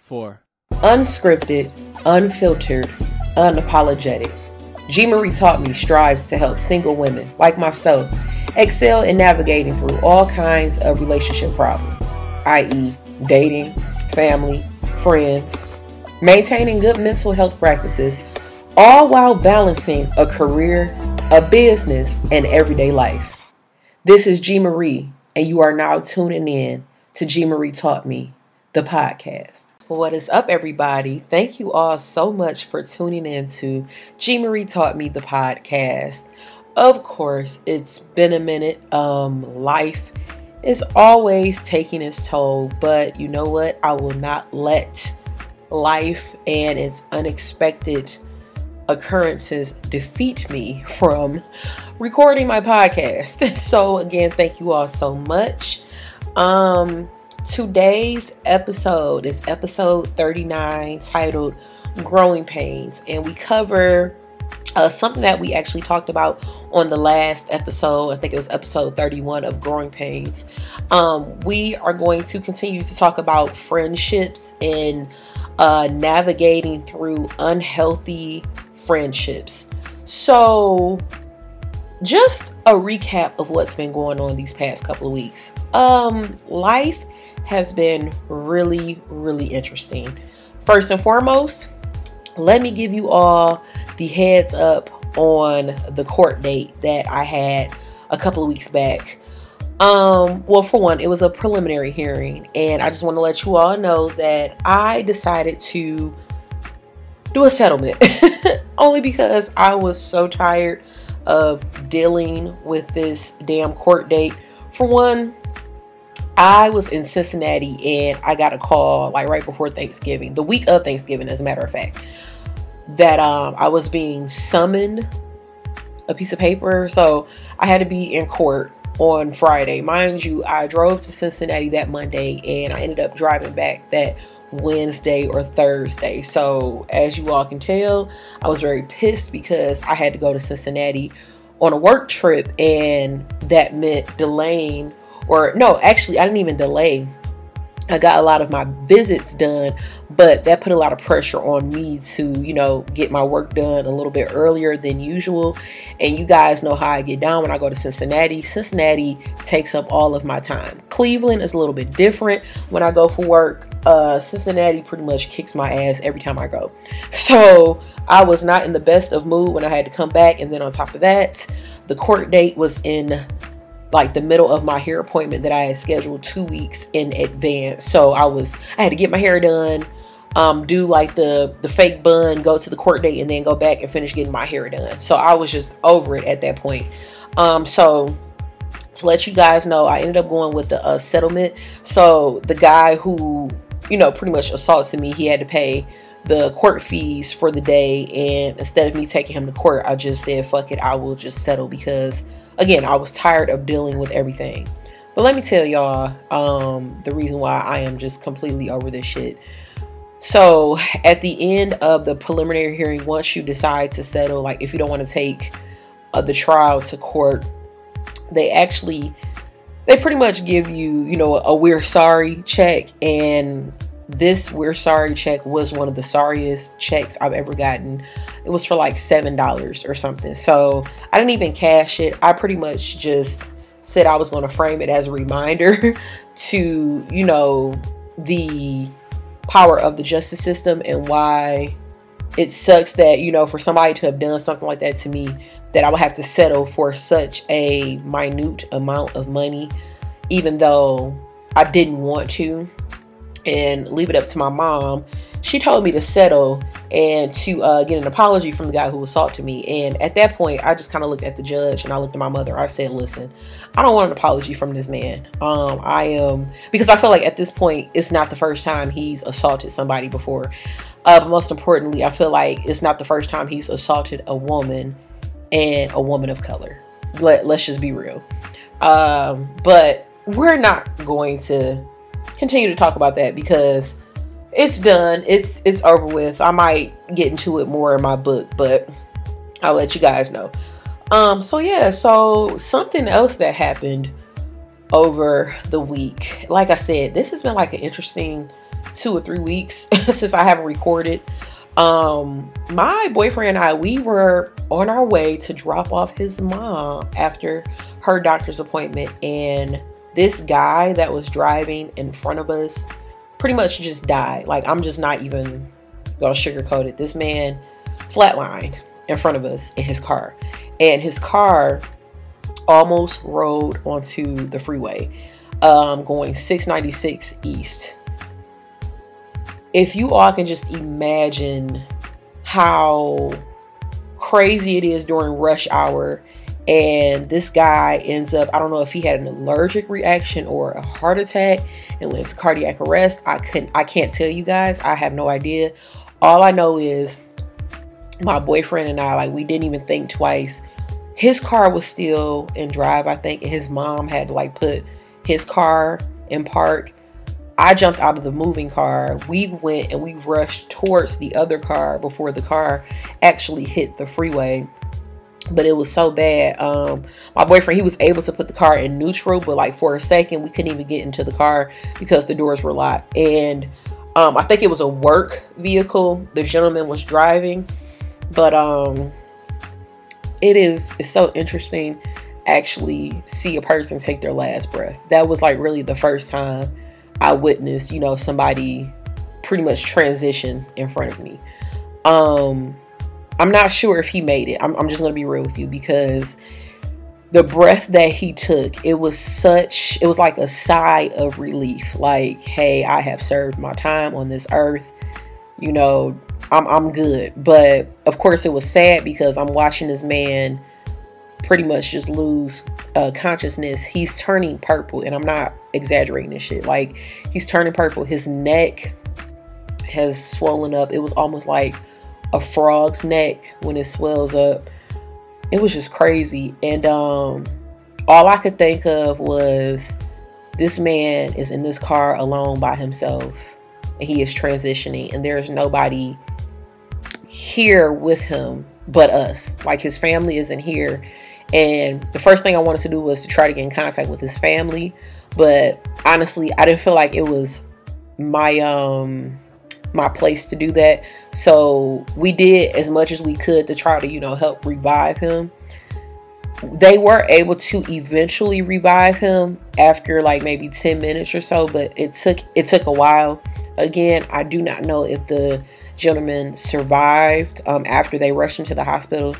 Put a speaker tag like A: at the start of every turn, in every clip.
A: Four.
B: Unscripted, unfiltered, unapologetic. G. Marie taught me strives to help single women like myself excel in navigating through all kinds of relationship problems, i.e., dating, family, friends, maintaining good mental health practices, all while balancing a career, a business, and everyday life. This is G. Marie, and you are now tuning in to G. Marie Taught Me, the podcast. What is up, everybody? Thank you all so much for tuning in to G. Marie Taught Me, the podcast. Of course, it's been a minute. Um, life is always taking its toll, but you know what? I will not let life and its unexpected occurrences defeat me from recording my podcast. So again, thank you all so much. Um today's episode is episode 39 titled Growing Pains and we cover uh, something that we actually talked about on the last episode. I think it was episode 31 of Growing Pains. Um, we are going to continue to talk about friendships and uh, navigating through unhealthy friendships. So, just a recap of what's been going on these past couple of weeks. Um, life has been really, really interesting. First and foremost, let me give you all the heads up on the court date that I had a couple of weeks back. Um, well, for one, it was a preliminary hearing, and I just want to let you all know that I decided to do a settlement only because I was so tired of dealing with this damn court date. For one, I was in Cincinnati and I got a call like right before Thanksgiving, the week of Thanksgiving, as a matter of fact, that um, I was being summoned a piece of paper. So I had to be in court on Friday. Mind you, I drove to Cincinnati that Monday and I ended up driving back that Wednesday or Thursday. So, as you all can tell, I was very pissed because I had to go to Cincinnati on a work trip and that meant delaying or no, actually I didn't even delay. I got a lot of my visits done, but that put a lot of pressure on me to, you know, get my work done a little bit earlier than usual. And you guys know how I get down when I go to Cincinnati. Cincinnati takes up all of my time. Cleveland is a little bit different when I go for work. Uh, Cincinnati pretty much kicks my ass every time I go. So I was not in the best of mood when I had to come back. And then on top of that, the court date was in like the middle of my hair appointment that I had scheduled two weeks in advance. So I was I had to get my hair done, um, do like the the fake bun, go to the court date, and then go back and finish getting my hair done. So I was just over it at that point. Um, so to let you guys know, I ended up going with the uh, settlement. So the guy who you know pretty much assaulted me, he had to pay the court fees for the day and instead of me taking him to court i just said fuck it i will just settle because again, I was tired of dealing with everything. But let me tell y'all um, the reason why I am just completely over this shit. So, at the end of the preliminary hearing, once you decide to settle, like if you don't want to take uh, the trial to court, they actually they pretty much give you, you know, a we're sorry check and this we're sorry check was one of the sorriest checks I've ever gotten. It was for like seven dollars or something. So I didn't even cash it. I pretty much just said I was going to frame it as a reminder to, you know, the power of the justice system and why it sucks that, you know, for somebody to have done something like that to me, that I would have to settle for such a minute amount of money, even though I didn't want to and leave it up to my mom. She told me to settle and to uh, get an apology from the guy who assaulted me. And at that point, I just kind of looked at the judge and I looked at my mother. I said, "Listen, I don't want an apology from this man. Um, I am because I feel like at this point, it's not the first time he's assaulted somebody before. Uh, but most importantly, I feel like it's not the first time he's assaulted a woman and a woman of color. Let, let's just be real. Um, but we're not going to continue to talk about that because it's done. It's it's over with. I might get into it more in my book, but I'll let you guys know. Um, so yeah, so something else that happened over the week. Like I said, this has been like an interesting two or three weeks since I haven't recorded. Um, my boyfriend and I, we were on our way to drop off his mom after her doctor's appointment, and this guy that was driving in front of us pretty much just died. Like, I'm just not even gonna sugarcoat it. This man flatlined in front of us in his car, and his car almost rode onto the freeway um, going 696 east. If you all can just imagine how crazy it is during rush hour and this guy ends up i don't know if he had an allergic reaction or a heart attack and to cardiac arrest i couldn't i can't tell you guys i have no idea all i know is my boyfriend and i like we didn't even think twice his car was still in drive, I think, his mom had like put his car in park. I jumped out of the moving car. We went and we rushed towards the other car before the car actually hit the freeway. But it was so bad. Um, my boyfriend, he was able to put the car in neutral, but like for a second, we couldn't even get into the car because the doors were locked. And um, I think it was a work vehicle the gentleman was driving. But um, it is it's so interesting actually see a person take their last breath. That was like really the first time I witnessed, you know, somebody pretty much transition in front of me. Um I'm not sure if he made it. I'm, I'm just gonna be real with you because the breath that he took, it was such, it was like a sigh of relief. Like, hey, I have served my time on this earth. You know, I'm I'm good. But of course, it was sad because I'm watching this man pretty much just lose uh, consciousness. He's turning purple, and I'm not exaggerating this shit. Like he's turning purple. His neck has swollen up. It was almost like a frog's neck when it swells up. It was just crazy, and um, all I could think of was this man is in this car alone by himself, and he is transitioning, and there's nobody here with him but us. Like his family isn't here. And the first thing I wanted to do was to try to get in contact with his family. But honestly, I didn't feel like it was my um my place to do that. So we did as much as we could to try to, you know, help revive him. They were able to eventually revive him after like maybe 10 minutes or so, but it took it took a while. Again, I do not know if the gentleman survived um, after they rushed him to the hospital.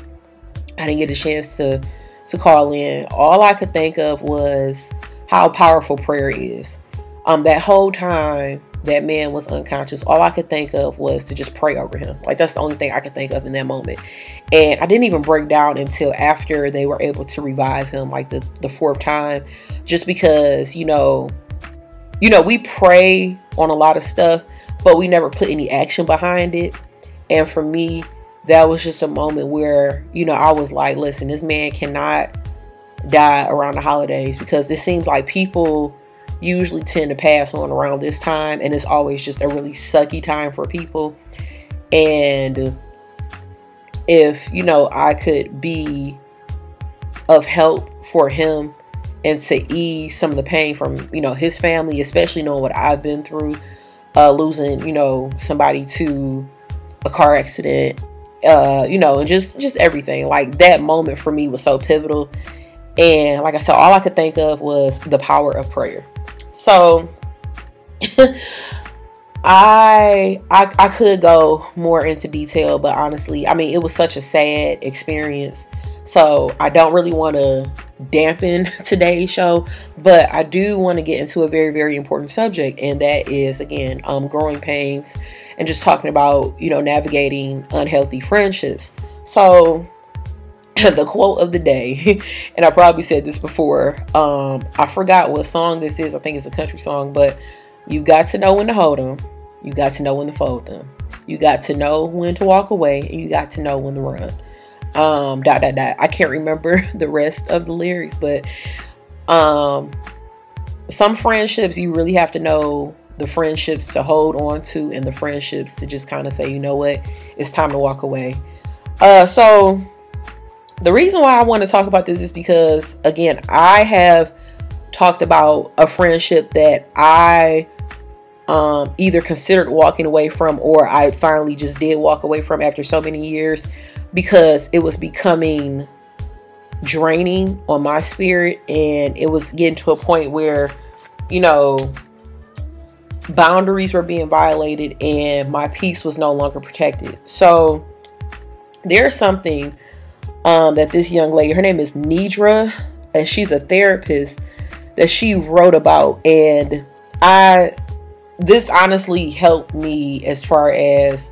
B: I didn't get a chance to to call in. All I could think of was how powerful prayer is. Um, that whole time that man was unconscious, all I could think of was to just pray over him. Like that's the only thing I could think of in that moment. And I didn't even break down until after they were able to revive him, like the, the fourth time, just because, you know, you know, we pray on a lot of stuff, but we never put any action behind it. And for me, that was just a moment where, you know, I was like, listen, this man cannot die around the holidays because it seems like people usually tend to pass on around this time and it's always just a really sucky time for people. And if, you know, I could be of help for him and to ease some of the pain from, you know, his family, especially knowing what I've been through uh, losing, you know, somebody to a car accident, uh, you know, and just just everything. Like that moment for me was so pivotal. And like I said, all I could think of was the power of prayer. So I, I I could go more into detail, but honestly, I mean, it was such a sad experience. So I don't really want to dampen today's show, but I do want to get into a very, very important subject, and that is again um, growing pains and just talking about you know navigating unhealthy friendships. So the quote of the day, and I probably said this before. Um, I forgot what song this is. I think it's a country song, but you got to know when to hold them. You got to know when to fold them. You got to know when to walk away, and you got to know when to run um dot dot dot i can't remember the rest of the lyrics but um some friendships you really have to know the friendships to hold on to and the friendships to just kind of say you know what it's time to walk away uh so the reason why i want to talk about this is because again i have talked about a friendship that I um, either considered walking away from or I finally just did walk away from after so many years because it was becoming draining on my spirit and it was getting to a point where, you know, boundaries were being violated and my peace was no longer protected. So there's something um, that this young lady, her name is Nedra, and she's a therapist that she wrote about and I this honestly helped me as far as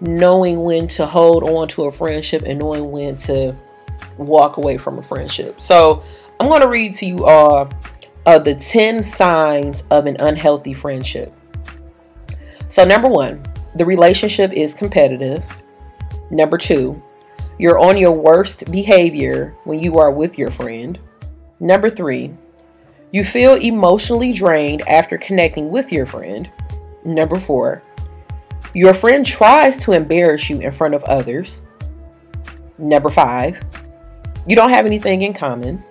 B: knowing when to hold on to a friendship and knowing when to walk away from a friendship. So I'm going to read to you all uh, the 10 signs of an unhealthy friendship. So, number one, the relationship is competitive. Number two, you're on your worst behavior when you are with your friend. Number three, you feel emotionally drained after connecting with your friend. Number four, your friend tries to embarrass you in front of others. Number five, you don't have anything in common.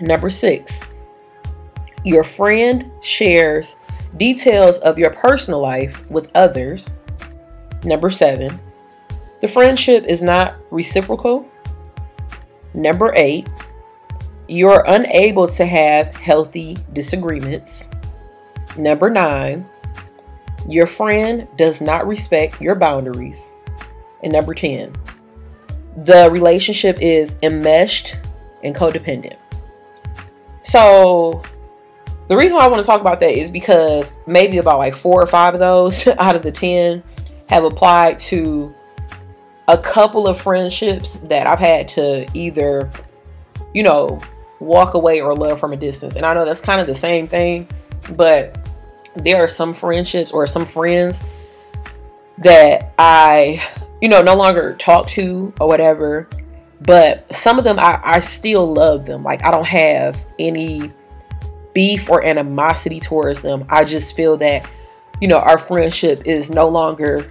B: Number six, your friend shares details of your personal life with others. Number seven, the friendship is not reciprocal. Number eight, you're unable to have healthy disagreements. Number nine, your friend does not respect your boundaries. And number 10, the relationship is enmeshed and codependent. So, the reason why I want to talk about that is because maybe about like four or five of those out of the 10 have applied to a couple of friendships that I've had to either, you know, walk away or love from a distance. And I know that's kind of the same thing, but there are some friendships or some friends that I, you know, no longer talk to or whatever. But some of them I, I still love them. Like I don't have any beef or animosity towards them. I just feel that, you know, our friendship is no longer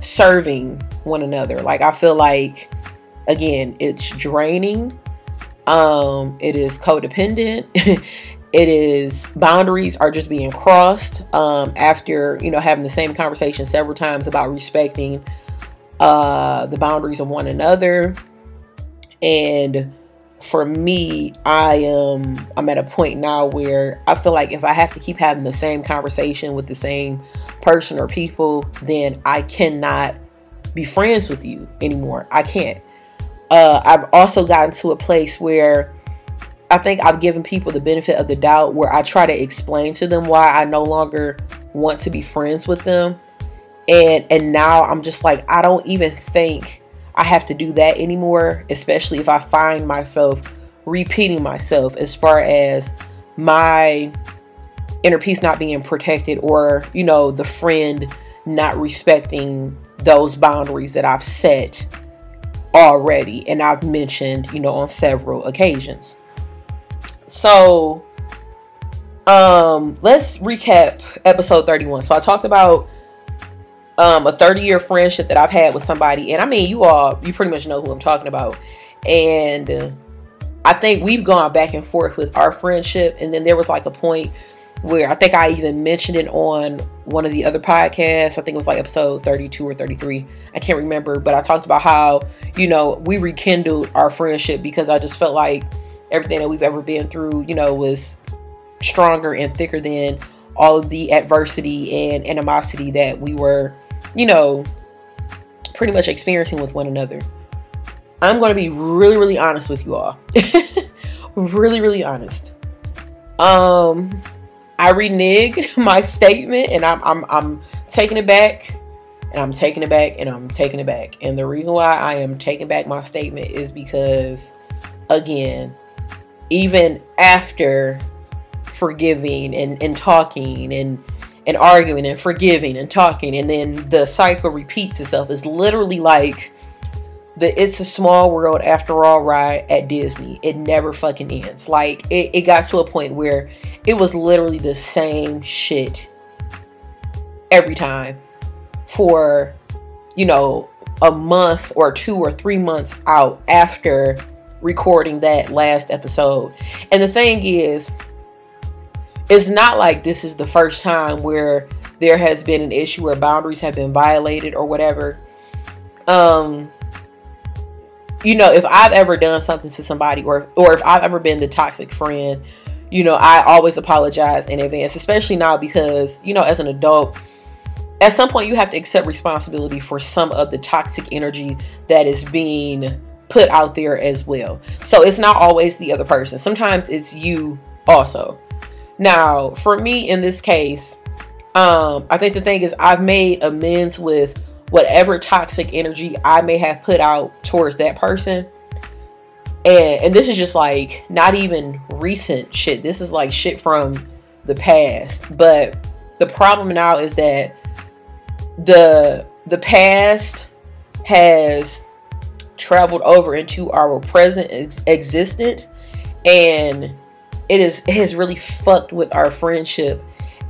B: serving one another. Like I feel like again, it's draining. Um, it is codependent. it is boundaries are just being crossed um, after you know having the same conversation several times about respecting uh, the boundaries of one another. And for me, I am I'm at a point now where I feel like if I have to keep having the same conversation with the same person or people, then I cannot be friends with you anymore. I can't. Uh, I've also gotten to a place where I think I've given people the benefit of the doubt where I try to explain to them why I no longer want to be friends with them. And and now I'm just like I don't even think I have to do that anymore, especially if I find myself repeating myself as far as my inner peace not being protected or, you know, the friend not respecting those boundaries that I've set already and I've mentioned, you know, on several occasions. So, um, let's recap episode 31. So I talked about um a 30 year friendship that I've had with somebody, and I mean you all you pretty much know who I'm talking about. And I think we've gone back and forth with our friendship, and then there was like a point where I think I even mentioned it on one of the other podcasts. I think it was like episode 32 or 33. I can't remember, but I talked about how, you know, we rekindled our friendship because I just felt like everything that we've ever been through, you know, was stronger and thicker than all of the adversity and animosity that we were, you know, pretty much experiencing with one another. I'm going to be really really honest with you all. really really honest. Um I renege my statement and I'm, I'm, I'm taking it back and I'm taking it back and I'm taking it back. And the reason why I am taking back my statement is because, again, even after forgiving and, and talking and and arguing and forgiving and talking and then the cycle repeats itself it's literally like the It's a Small World After All ride at Disney. It never fucking ends. Like, it, it got to a point where it was literally the same shit every time for, you know, a month or two or three months out after recording that last episode. And the thing is, it's not like this is the first time where there has been an issue where boundaries have been violated or whatever. Um, you know, if I've ever done something to somebody or or if I've ever been the toxic friend, you know, I always apologize in advance, especially now because, you know, as an adult, at some point you have to accept responsibility for some of the toxic energy that is being put out there as well. So it's not always the other person. Sometimes it's you also. Now, for me in this case, um, I think the thing is I've made amends with whatever toxic energy I may have put out towards that person. And and this is just like not even recent shit. This is like shit from the past. But the problem now is that the the past has traveled over into our present ex- existence and it is it has really fucked with our friendship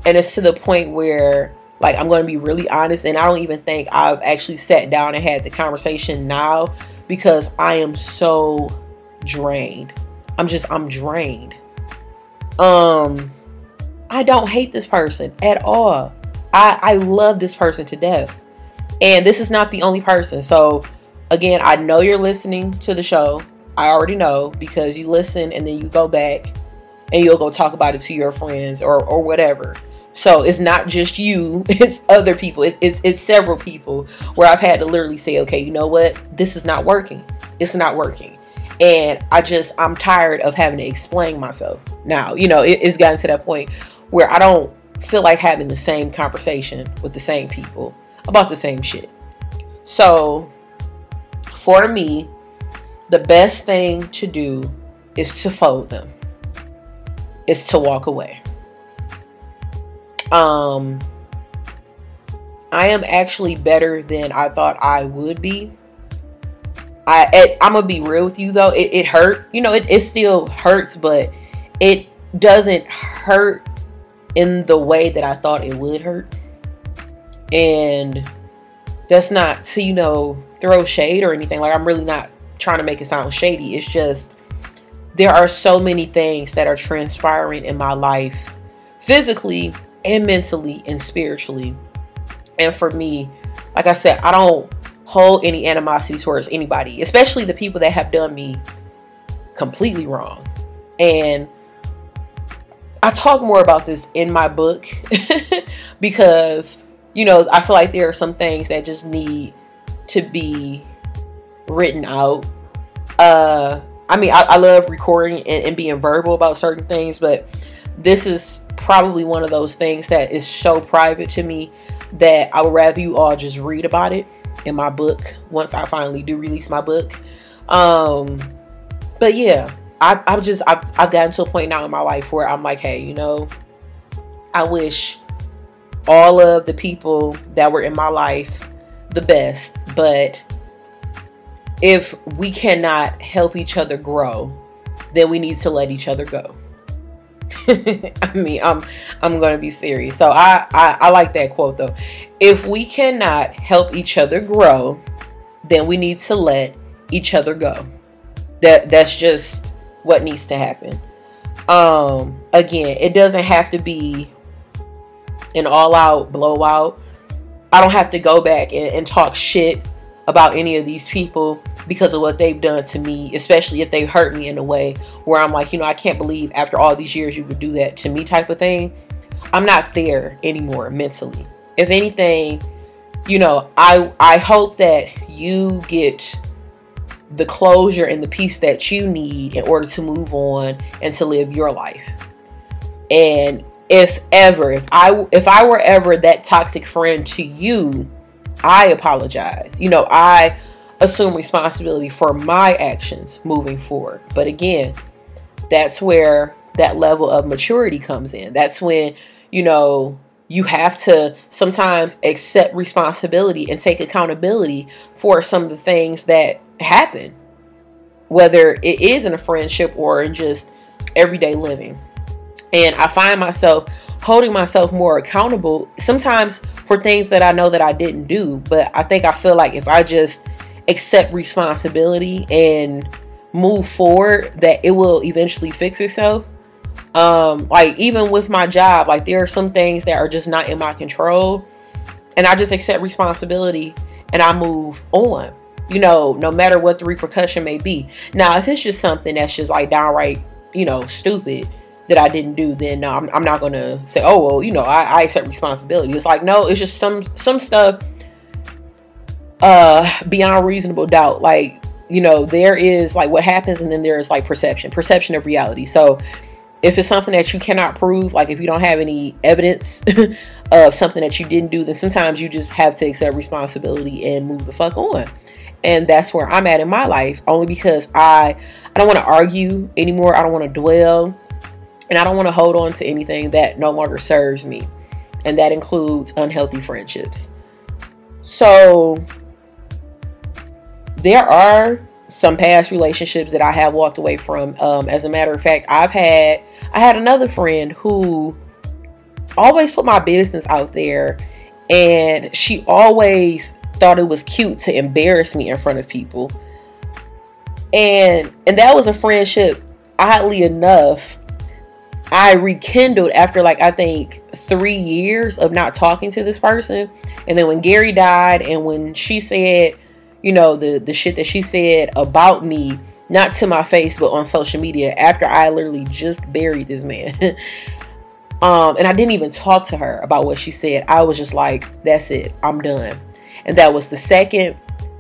B: and it's to the point where like i'm going to be really honest and i don't even think i've actually sat down and had the conversation now because i am so drained. I'm just i'm drained. Um i don't hate this person at all. I i love this person to death. And this is not the only person. So again i know you're listening to the show. I already know because you listen and then you go back and you'll go talk about it to your friends or or whatever so it's not just you, it's other people. It, it's it's several people where I've had to literally say, okay, you know what? This is not working. It's not working. And I just I'm tired of having to explain myself. Now, you know, it, it's gotten to that point where I don't feel like having the same conversation with the same people about the same shit. So for me, the best thing to do is to fold them. Is to walk away um, I am actually better than I thought I would be. I it, I'm gonna be real with you though. It, it hurt. You know, it, it still hurts, but it doesn't hurt in the way that I thought it would hurt. And that's not to, you know, throw shade or anything. Like I'm really not trying to make it sound shady. It's just there are so many things that are transpiring in my life physically and mentally and spiritually. And for me, like I said, I don't hold any animosity towards anybody, especially the people that have done me completely wrong. And I talk more about this in my book because, you know, I feel like there are some things that just need to be written out. Uh, I mean, I, I love recording and, and being verbal about certain things, but this is probably one of those things that is so private to me that I would rather you all just read about it in my book once I finally do release my book. Um, but yeah, I, I've just I've, I've gotten to a point now in my life where I'm like, hey, you know, I wish all of the people that were in my life the best, but if we cannot help each other grow, then we need to let each other go. I mean, I'm I'm gonna be serious. So I, I I like that quote though. If we cannot help each other grow, then we need to let each other go. That that's just what needs to happen. Um, again, it doesn't have to be an all-out blowout. I don't have to go back and, and talk shit about any of these people because of what they've done to me, especially if they hurt me in a way where I'm like, you know, I can't believe after all these years you would do that to me type of thing. I'm not there anymore mentally. If anything, you know, I I hope that you get the closure and the peace that you need in order to move on and to live your life. And if ever, if I if I were ever that toxic friend to you, I apologize. You know, I assume responsibility for my actions moving forward. But again, that's where that level of maturity comes in. That's when, you know, you have to sometimes accept responsibility and take accountability for some of the things that happen, whether it is in a friendship or in just everyday living. And I find myself holding myself more accountable sometimes for things that I know that I didn't do. But I think I feel like if I just accept responsibility and move forward that it will eventually fix itself. Um, like even with my job, like there are some things that are just not in my control, and I just accept responsibility and I move on. You know, no matter what the repercussion may be. Now, if it's just something that's just like downright, you know, stupid that I didn't do, then I'm, I'm not gonna say, oh well, you know, I, I accept responsibility. It's like no, it's just some some stuff uh beyond reasonable doubt. Like you know, there is like what happens, and then there's like perception, perception of reality. So if it's something that you cannot prove, like if you don't have any evidence of something that you didn't do, then sometimes you just have to accept responsibility and move the fuck on. And that's where I'm at in my life, only because I I don't want to argue anymore. I don't want to dwell and I don't want to hold on to anything that no longer serves me. And that includes unhealthy friendships. So there are some past relationships that I have walked away from. Um, as a matter of fact, I've had I had another friend who always put my business out there and she always thought it was cute to embarrass me in front of people. And and that was a friendship oddly enough I rekindled after like I think three years of not talking to this person. And then when Gary died and when she said, you know, the the shit that she said about me, not to my face, but on social media, after I literally just buried this man. um, and I didn't even talk to her about what she said. I was just like, that's it, I'm done. And that was the second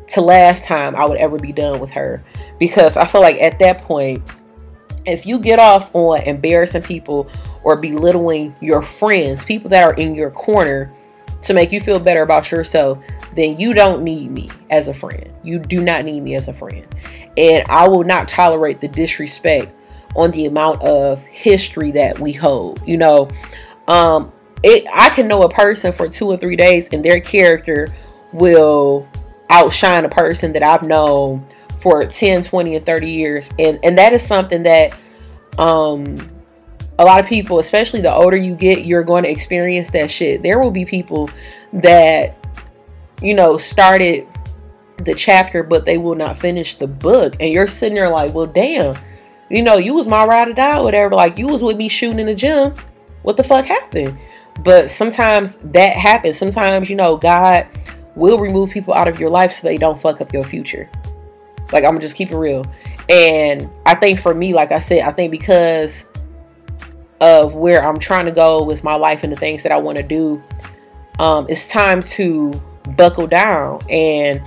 B: to last time I would ever be done with her. Because I feel like at that point if you get off on embarrassing people or belittling your friends, people that are in your corner to make you feel better about yourself, then you don't need me as a friend. You do not need me as a friend. And I will not tolerate the disrespect on the amount of history that we hold. You know, um it I can know a person for 2 or 3 days and their character will outshine a person that I've known for 10, 20, and 30 years. And and that is something that um a lot of people, especially the older you get, you're going to experience that shit. There will be people that you know started the chapter but they will not finish the book and you're sitting there like, "Well, damn. You know, you was my ride or die whatever. Like you was with me shooting in the gym. What the fuck happened?" But sometimes that happens. Sometimes, you know, God will remove people out of your life so they don't fuck up your future. Like I'm gonna just keep it real. And I think for me, like I said, I think because of where I'm trying to go with my life and the things that I want to do, um, it's time to buckle down. And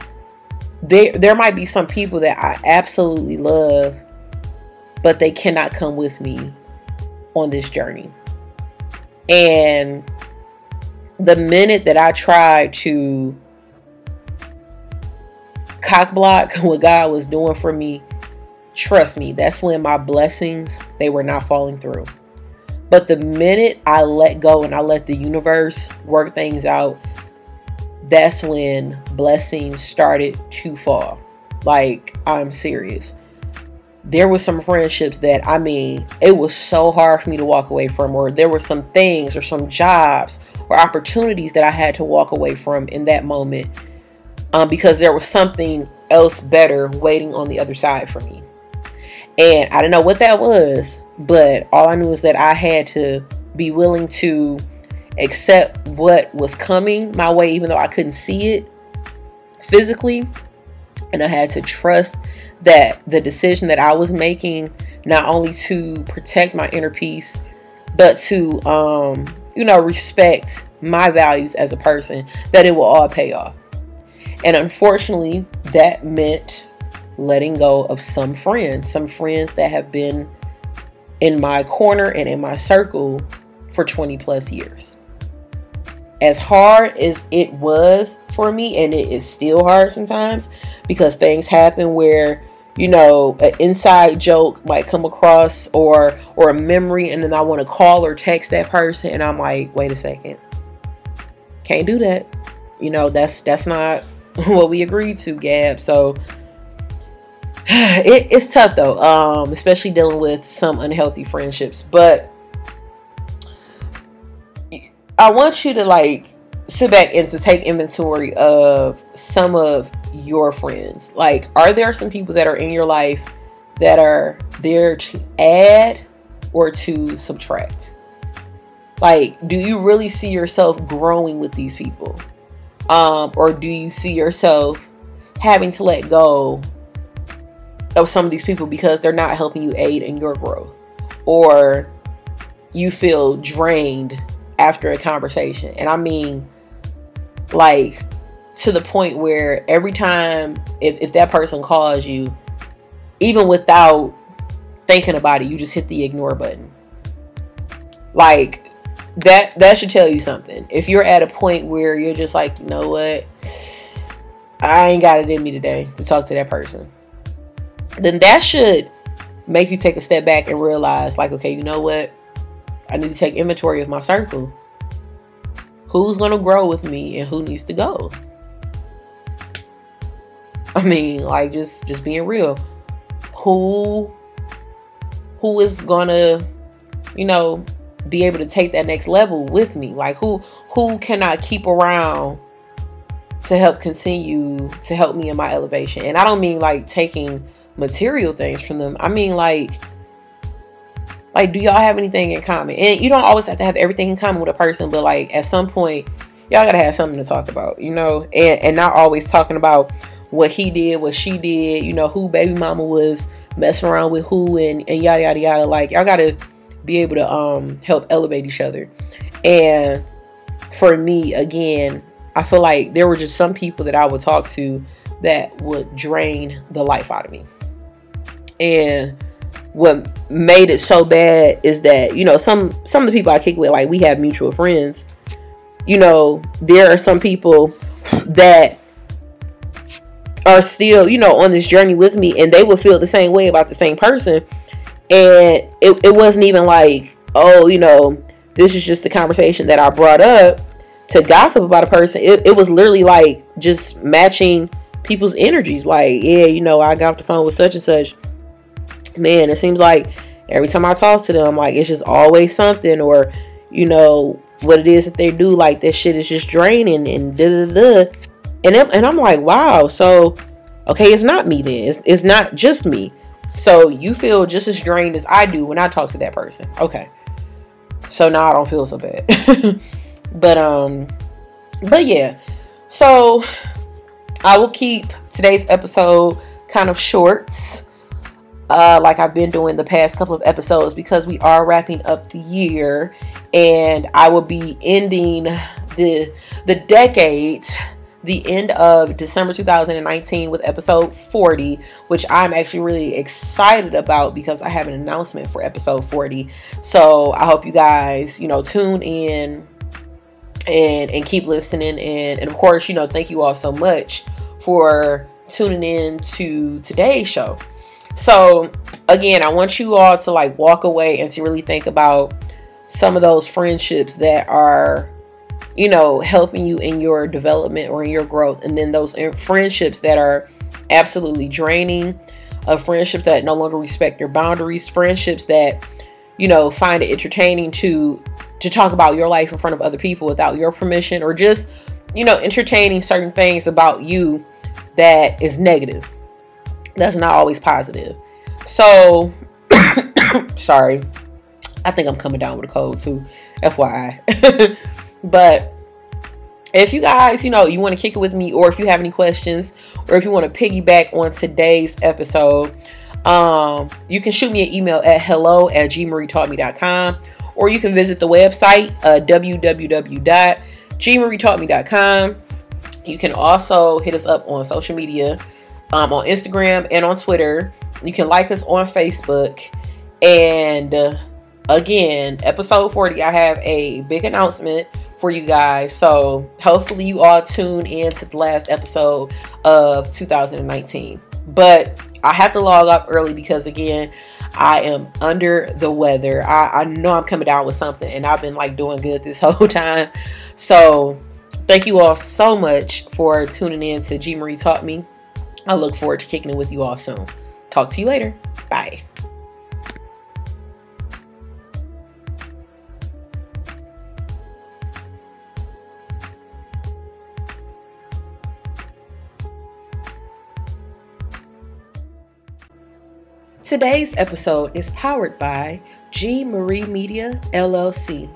B: there there might be some people that I absolutely love, but they cannot come with me on this journey. And the minute that I try to cock block what God was doing for me, trust me, that's when my blessings they were not falling through. But the minute I let go and I let the universe work things out, that's when blessings started to fall. Like, I'm serious. There were some friendships that I mean, it was so hard for me to walk away from, or there were some things or some jobs or opportunities that I had to walk away from in that moment um, because there was something else better waiting on the other side for me. And I didn't know what that was, but all I knew was that I had to be willing to accept what was coming my way, even though I couldn't see it physically. And I had to trust that the decision that I was making, not only to protect my inner peace, but to, um, you know, respect my values as a person, that it will all pay off. And unfortunately, that meant letting go of some friends, some friends that have been in my corner and in my circle for 20 plus years. As hard as it was for me, and it is still hard sometimes because things happen where you know an inside joke might come across or or a memory and then i want to call or text that person and i'm like wait a second can't do that you know that's that's not what we agreed to, Gab. So it, it's tough though, um, especially dealing with some unhealthy friendships. But I want you to like sit back and to take inventory of some of your friends. Like, are there some people that are in your life that are there to add or to subtract? Like, do you really see yourself growing with these people? Um, or do you see yourself having to let go of some of these people because they're not helping you aid in your growth? Or you feel drained after a conversation. And I mean, like, to the point where every time, if, if that person calls you, even without thinking about it, you just hit the ignore button. Like, that that should tell you something. If you're at a point where you're just like, you know what, I ain't got it in me today to talk to that person, then that should make you take a step back and realize, like, okay, you know what, I need to take inventory of my circle. Who's gonna grow with me and who needs to go? I mean, like just just being real. Who who is gonna, you know, be able to take that next level with me? Like who who can I keep around to help continue to help me in my elevation? And I don't mean like taking material things from them. I mean like like do y'all have anything in common? And you don't always have to have everything in common with a person, but like at some point y'all gotta have something to talk about, you know, and and not always talking about what he did, what she did, you know, who baby mama was messing around with who and, and yada yada yada. Like y'all gotta be able to um help elevate each other. And for me, again, I feel like there were just some people that I would talk to that would drain the life out of me. And what made it so bad is that, you know, some some of the people I kick with, like we have mutual friends, you know, there are some people that are still, you know, on this journey with me and they will feel the same way about the same person and it, it wasn't even like oh you know this is just the conversation that i brought up to gossip about a person. It, it was literally like just matching people's energies. Like yeah you know i got off the phone with such and such. Man it seems like every time i talk to them like it's just always something or you know what it is that they do like this shit is just draining and da da da and, and i'm like wow. So okay it's not me then. It's, it's not just me so you feel just as drained as I do when I talk to that person. Okay. So now I don't feel so bad. but um but yeah. So I will keep today's episode kind of short. Uh, like I've been doing the past couple of episodes because we are wrapping up the year and I will be ending the the decade the end of December 2019 with episode 40, which I'm actually really excited about because I have an announcement for episode 40. So I hope you guys, you know, tune in and and keep listening and and of course, you know, thank you all so much for tuning in to today's show. So again, I want you all to like walk away and to really think about some of those friendships that are you know, helping you in your development or in your growth. And then those friendships that are absolutely draining, uh, friendships that no longer respect your boundaries, friendships that, you know, find it entertaining to to talk about your life in front of other people without your permission or just, you know, entertaining certain things about you that is negative. That's not always positive. So, sorry. I think I'm coming down with a cold too, FYI. But if you guys, you know, you want to kick it with me, or if you have any questions, or if you want to piggyback on today's episode, um, you can shoot me an email at hello at gmarietaughtme.com, or you can visit the website, uh, www.gmarietaughtme.com. You can also hit us up on social media, um, on Instagram and on Twitter. You can like us on Facebook. And uh, again, episode 40, I have a big announcement for you guys. So hopefully you all tune in to the last episode of 2019. But I have to log off early because again, I am under the weather. I, I know I'm coming down with something and I've been like doing good this whole time. So thank you all so much for tuning in to G Marie Taught Me. I look forward to kicking it with you all soon. Talk to you later. Bye. Today's episode is powered by G Marie Media LLC